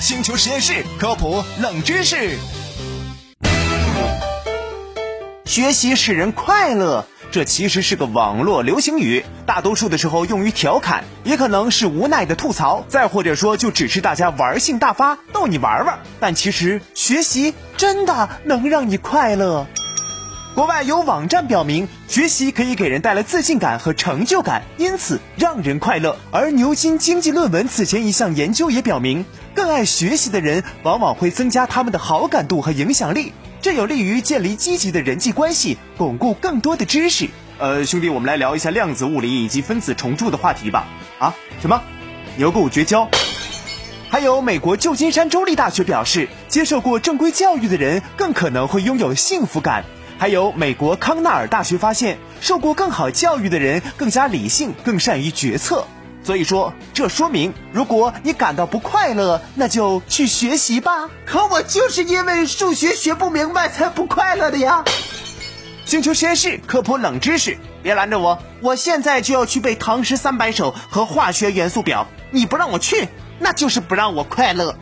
星球实验室科普冷知识：学习使人快乐，这其实是个网络流行语，大多数的时候用于调侃，也可能是无奈的吐槽，再或者说就只是大家玩性大发，逗你玩玩。但其实学习真的能让你快乐。国外有网站表明，学习可以给人带来自信感和成就感，因此让人快乐。而牛津经济论文此前一项研究也表明，更爱学习的人往往会增加他们的好感度和影响力，这有利于建立积极的人际关系，巩固更多的知识。呃，兄弟，我们来聊一下量子物理以及分子重铸的话题吧。啊，什么？你要跟我绝交？还有美国旧金山州立大学表示，接受过正规教育的人更可能会拥有幸福感。还有美国康奈尔大学发现，受过更好教育的人更加理性，更善于决策。所以说，这说明如果你感到不快乐，那就去学习吧。可我就是因为数学学不明白才不快乐的呀！星球实验室科普冷知识，别拦着我，我现在就要去背唐诗三百首和化学元素表。你不让我去，那就是不让我快乐。